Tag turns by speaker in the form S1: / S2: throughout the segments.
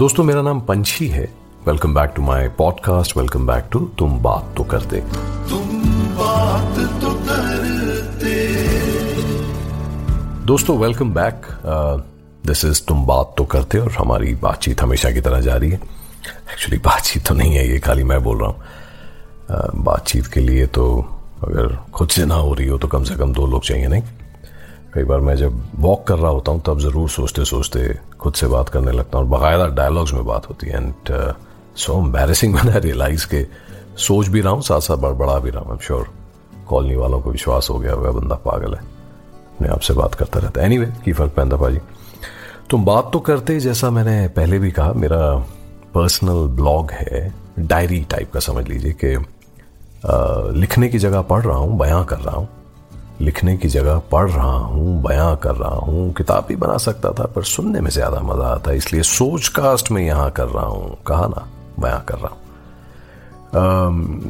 S1: दोस्तों मेरा नाम पंछी है। Welcome back to my podcast welcome back to तुम बात तो करते। तुम बात तो करते दोस्तों वेलकम बैक दिस इज़ तुम बात तो करते और हमारी बातचीत हमेशा की तरह जारी है। एक्चुअली बातचीत तो नहीं है ये खाली मैं बोल रहा हूँ। Uh, बातचीत के लिए तो अगर खुद से ना हो रही हो तो कम से कम दो लोग चाहिए नहीं? कई बार मैं जब वॉक कर रहा होता हूँ तब ज़रूर सोचते सोचते खुद से बात करने लगता हूँ और बाकायदा डायलॉग्स में बात होती है। एंड सो एम्बेरसिंग मैंने रियलाइज़ के सोच भी रहा हूँ साथ साथ बड़बड़ा भी रहा हूँ। आई श्योर कॉलोनी वालों को विश्वास हो गया वह बंदा पागल है। अपने आप से बात करता रहता है। एनी anyway, की फ़र्क पैदा भाजी तुम बात तो करते जैसा मैंने पहले भी कहा मेरा पर्सनल ब्लॉग है डायरी टाइप का समझ लीजिए कि uh, लिखने की जगह पढ़ रहा हूँ बयां कर रहा हूँ। लिखने की जगह पढ़ रहा हूँ, बयां कर रहा हूँ, किताब भी बना सकता था, पर सुनने में ज़्यादा मज़ा आता है इसलिए सोच कास्ट में यहाँ कर रहा हूँ। कहा ना, बयां कर रहा हूँ।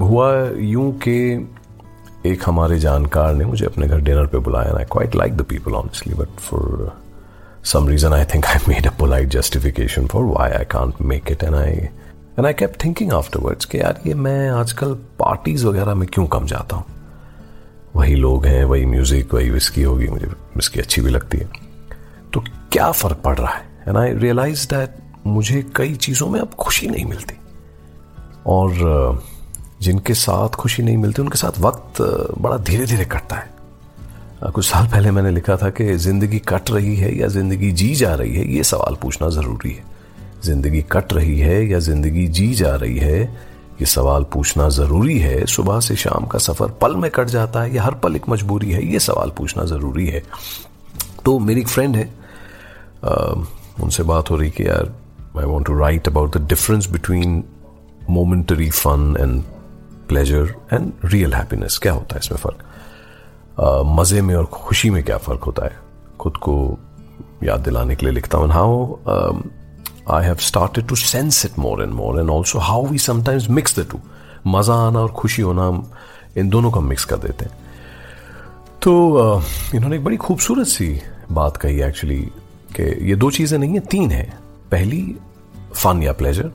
S1: हुआ यूँ कि एक हमारे जानकार ने मुझे अपने घर डिनर पे बुलाया I quite like the people honestly but for some reason, I think I made a polite justification for why I can't make it, and I and I kept thinking afterwards कि यार ये मैं आजकल parties वगैरह में क्यों कम जाता हूँ? वही लोग हैं, वही म्यूज़िक वही विस्की होगी, मुझे विस्की अच्छी भी लगती है। तो क्या फ़र्क पड़ रहा है? एंड आई रियलाइज़ दैट मुझे कई चीज़ों में अब खुशी नहीं मिलती। और जिनके साथ खुशी नहीं मिलती, उनके साथ वक्त बड़ा धीरे धीरे कटता है। कुछ साल पहले मैंने लिखा था कि ज़िंदगी कट रही है या ज़िंदगी जी जा रही है, ये सवाल पूछना ज़रूरी है। ज़िंदगी कट रही है या ज़िंदगी जी जा रही है ये सवाल पूछना ज़रूरी है। सुबह से शाम का सफ़र पल में कट जाता है या हर पल एक मजबूरी है ये सवाल पूछना ज़रूरी है। तो मेरी एक फ्रेंड है आ, उनसे बात हो रही कि यार I want to write about the difference between momentary fun and pleasure and real happiness क्या होता है इसमें फ़र्क? मज़े में और खुशी में क्या फ़र्क होता है? खुद को याद दिलाने के लिए लिखता हूँ। How I have started to sense it more and more, and also how we sometimes mix the two. मज़ा आना और खुशी होना हम इन दोनों का मिक्स कर देते हैं। तो इन्होंने एक बड़ी खूबसूरत सी बात कही एक्चुअली कि ये दो चीज़ें नहीं है, तीन है। पहली फन या प्लेजर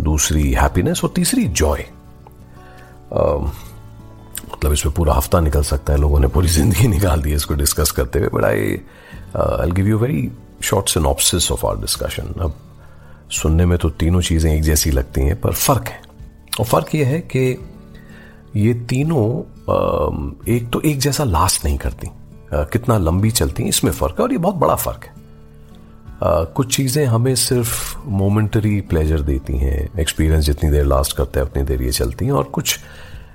S1: दूसरी हैप्पीनेस और तीसरी जॉय मतलब इसमें पूरा हफ़्ता निकल सकता है, लोगों ने पूरी ज़िंदगी निकाल दी है इसको डिस्कस करते हुए but I I give you very short synopsis of our discussion अब सुनने में तो तीनों चीज़ें एक जैसी लगती हैं, पर फ़र्क है। और फ़र्क यह है कि ये तीनों एक तो एक जैसा लास्ट नहीं करती। कितना लंबी चलती हैं, इसमें फ़र्क है और ये बहुत बड़ा फ़र्क है। कुछ चीज़ें हमें सिर्फ़ मोमेंटरी प्लेजर देती हैं एक्सपीरियंस जितनी देर लास्ट करते हैं, उतनी देर ये चलती हैं, और कुछ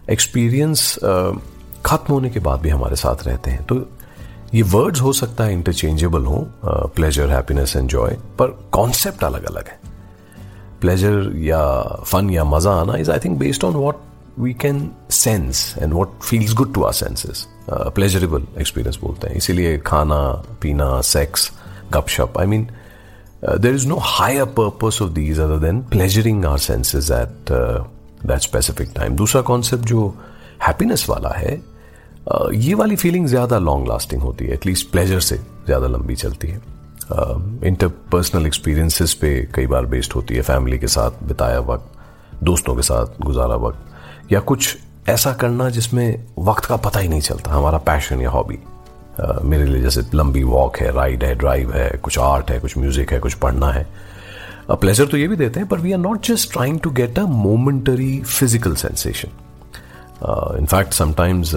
S1: एक्सपीरियंस खत्म होने के बाद भी हमारे साथ रहते हैं। तो ये वर्ड्स हो सकता है इंटरचेंजेबल हो प्लेजर हैप्पीनेस एंड जॉय पर कॉन्सेप्ट अलग अलग है। प्लेजर या फन या मज़ा आना is I think based on what we can sense and what feels good to our senses pleasurable experience बोलते हैं। इसीलिए खाना, पीना सेक्स गपशप I mean there is no higher purpose of these other than pleasuring our senses at that specific time दूसरा concept जो happiness वाला है ये वाली फीलिंग ज़्यादा लॉन्ग लास्टिंग होती है एटलीस्ट प्लेजर से ज़्यादा लंबी चलती है। इंटरपर्सनल एक्सपीरियंसेस पे कई बार बेस्ड होती है फैमिली के साथ बिताया वक्त दोस्तों के साथ गुजारा वक्त या कुछ ऐसा करना जिसमें वक्त का पता ही नहीं चलता हमारा पैशन या हॉबी uh, मेरे लिए जैसे लंबी वॉक है राइड है ड्राइव है कुछ आर्ट है कुछ म्यूज़िक है कुछ पढ़ना है। प्लेजर uh, तो ये भी देते हैं पर we are not just trying to get a momentary physical sensation in fact sometimes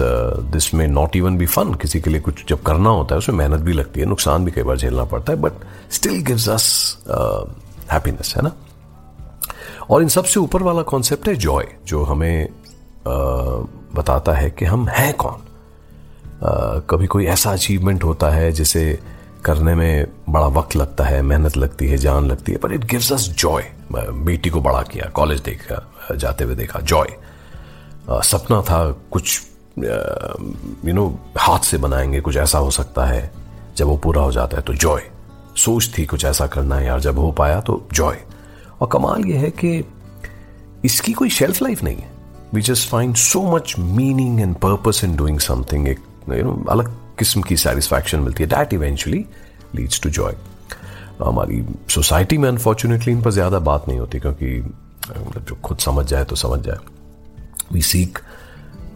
S1: this may not even be fun किसी के लिए कुछ जब करना होता है उसमें मेहनत भी लगती है नुकसान भी कई बार झेलना पड़ता है but still gives us happiness है ना? और इन सबसे ऊपर वाला कॉन्सेप्ट है जॉय जो हमें uh, बताता है कि हम हैं कौन। Uh, कभी कोई ऐसा अचीवमेंट होता है जिसे करने में बड़ा वक्त लगता है मेहनत लगती है जान लगती है पर इट गिव्स अस जॉय बेटी को बड़ा किया कॉलेज देखा जाते हुए देखा जॉय सपना था कुछ यू नो हाथ से बनाएँगे, कुछ ऐसा हो सकता है। जब वो पूरा हो जाता है तो जॉय सोच थी कुछ ऐसा करना है यार, जब हो पाया तो जॉय और कमाल ये है कि इसकी कोई शेल्फ लाइफ नहीं है। We just find so much meaning and purpose in doing something एक यू नो अलग किस्म की सेटिस्फैक्शन मिलती है। That eventually leads to joy हमारी सोसाइटी में अनफॉर्चुनेटली इन पर ज़्यादा बात नहीं होती, क्योंकि मतलब जो खुद समझ जाए तो समझ जाए। We seek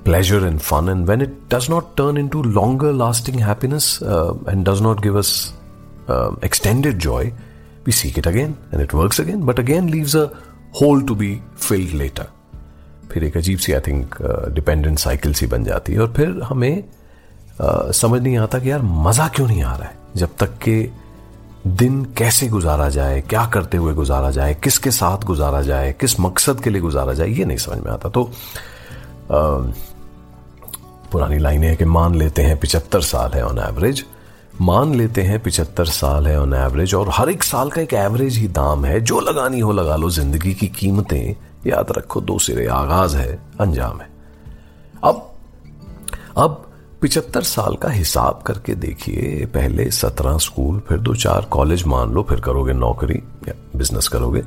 S1: pleasure and fun and when it does not turn into longer lasting happiness uh, and does not give us uh, extended joy we seek it again and it works again but again leaves a hole to be filled later फिर एक अजीब सी I think dependent cycle सी बन जाती है और फिर हमें uh, समझ नहीं आता कि यार मज़ा क्यों नहीं आ रहा है जब तक के दिन कैसे गुजारा जाए क्या करते हुए गुजारा जाए किसके साथ गुजारा जाए किस मकसद के लिए गुजारा जाए ये नहीं समझ में आता। तो uh, पुरानी लाइनें हैं कि मान लेते हैं पिचहत्तर साल है ऑन एवरेज मान लेते हैं पिचहत्तर साल है ऑन एवरेज और हर एक साल का एक एवरेज ही दाम है। जो लगानी हो लगा लो ज़िंदगी की कीमतें याद रखो दो सिरे आगाज़ है अंजाम है। अब अब पिचहत्तर साल का हिसाब करके देखिए, पहले सत्रह स्कूल, फिर दो चार कॉलेज मान लो, फिर करोगे नौकरी या बिज़नेस करोगे।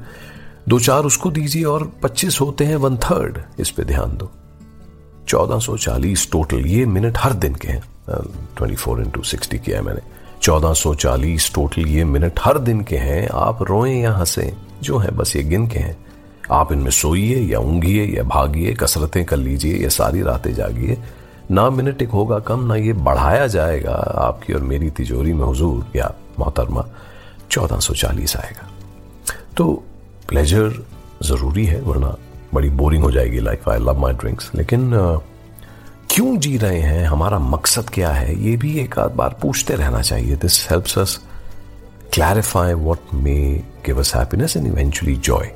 S1: दो चार उसको दीजिए और पच्चीस होते हैं वन थर्ड इस पे ध्यान दो। 1440 टोटल ये मिनट हर दिन के हैं। ट्वेंटी फोर इंटू सिक्सटी किया है मैंने। 1440 टोटल ये मिनट हर दिन के हैं। आप रोए या हंसे, जो है, बस ये गिन के हैं। आप इनमें सोइए या ऊंघिए या भागिए, कसरतें कर लीजिए या सारी रातें जागिए। ना मिनट एक होगा कम, ना ये बढ़ाया जाएगा। आपकी और मेरी तिजोरी में हुजूर, या मोहतरमा 1440 आएगा। तो प्लेजर ज़रूरी है, वरना बड़ी बोरिंग हो जाएगी life I love my drinks लेकिन क्यों जी रहे हैं? हमारा मकसद क्या है? ये भी एक आध बार पूछते रहना चाहिए। This helps us clarify what may give us happiness and eventually joy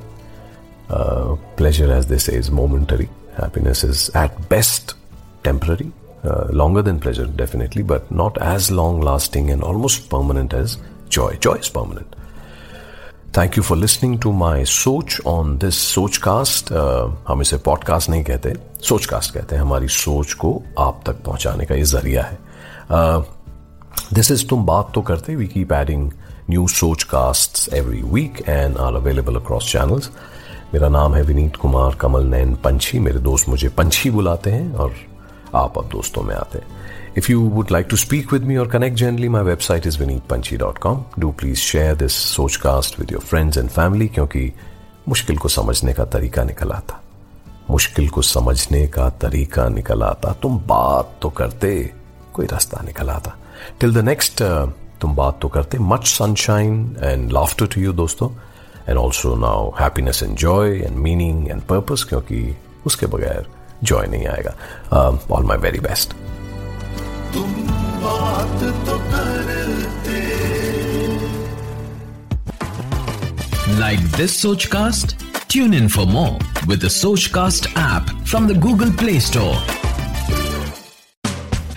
S1: pleasure as this is momentary happiness is at best temporary uh, longer than pleasure definitely but not as long lasting and almost permanent as joy. Joy is permanent. Thank you for listening to my सोच on this सोच cast हम इसे podcast नहीं कहते सोच cast कहते हैं। हमारी सोच को आप तक पहुँचाने का ये ज़रिया है। दिस uh, इज़ तुम बात तो करते we keep adding new Sochcast every week and are available across channels मेरा नाम है विनीत कुमार कमल नैन पंछी। मेरे दोस्त मुझे पंछी बुलाते हैं और आप अब दोस्तों में आते हैं। If you would like to speak with me or connect generally, my website is vineetpanchi.com. Do please share this Sochcast with your friends and family क्योंकि मुश्किल को समझने का तरीका निकल आता। मुश्किल को समझने का तरीका निकल आता। तुम बात तो करते कोई रास्ता निकल आता। टिल द नेक्स्ट तुम बात तो करते। Much sunshine and laughter to you दोस्तों। And also now happiness and joy and meaning and purpose क्योंकि उसके बगैर जॉय नहीं आएगा ऑल माई वेरी बेस्ट तुम बात तो करते
S2: Like this Sochcast? Tune in for more with the Sochcast app from the Google Play Store.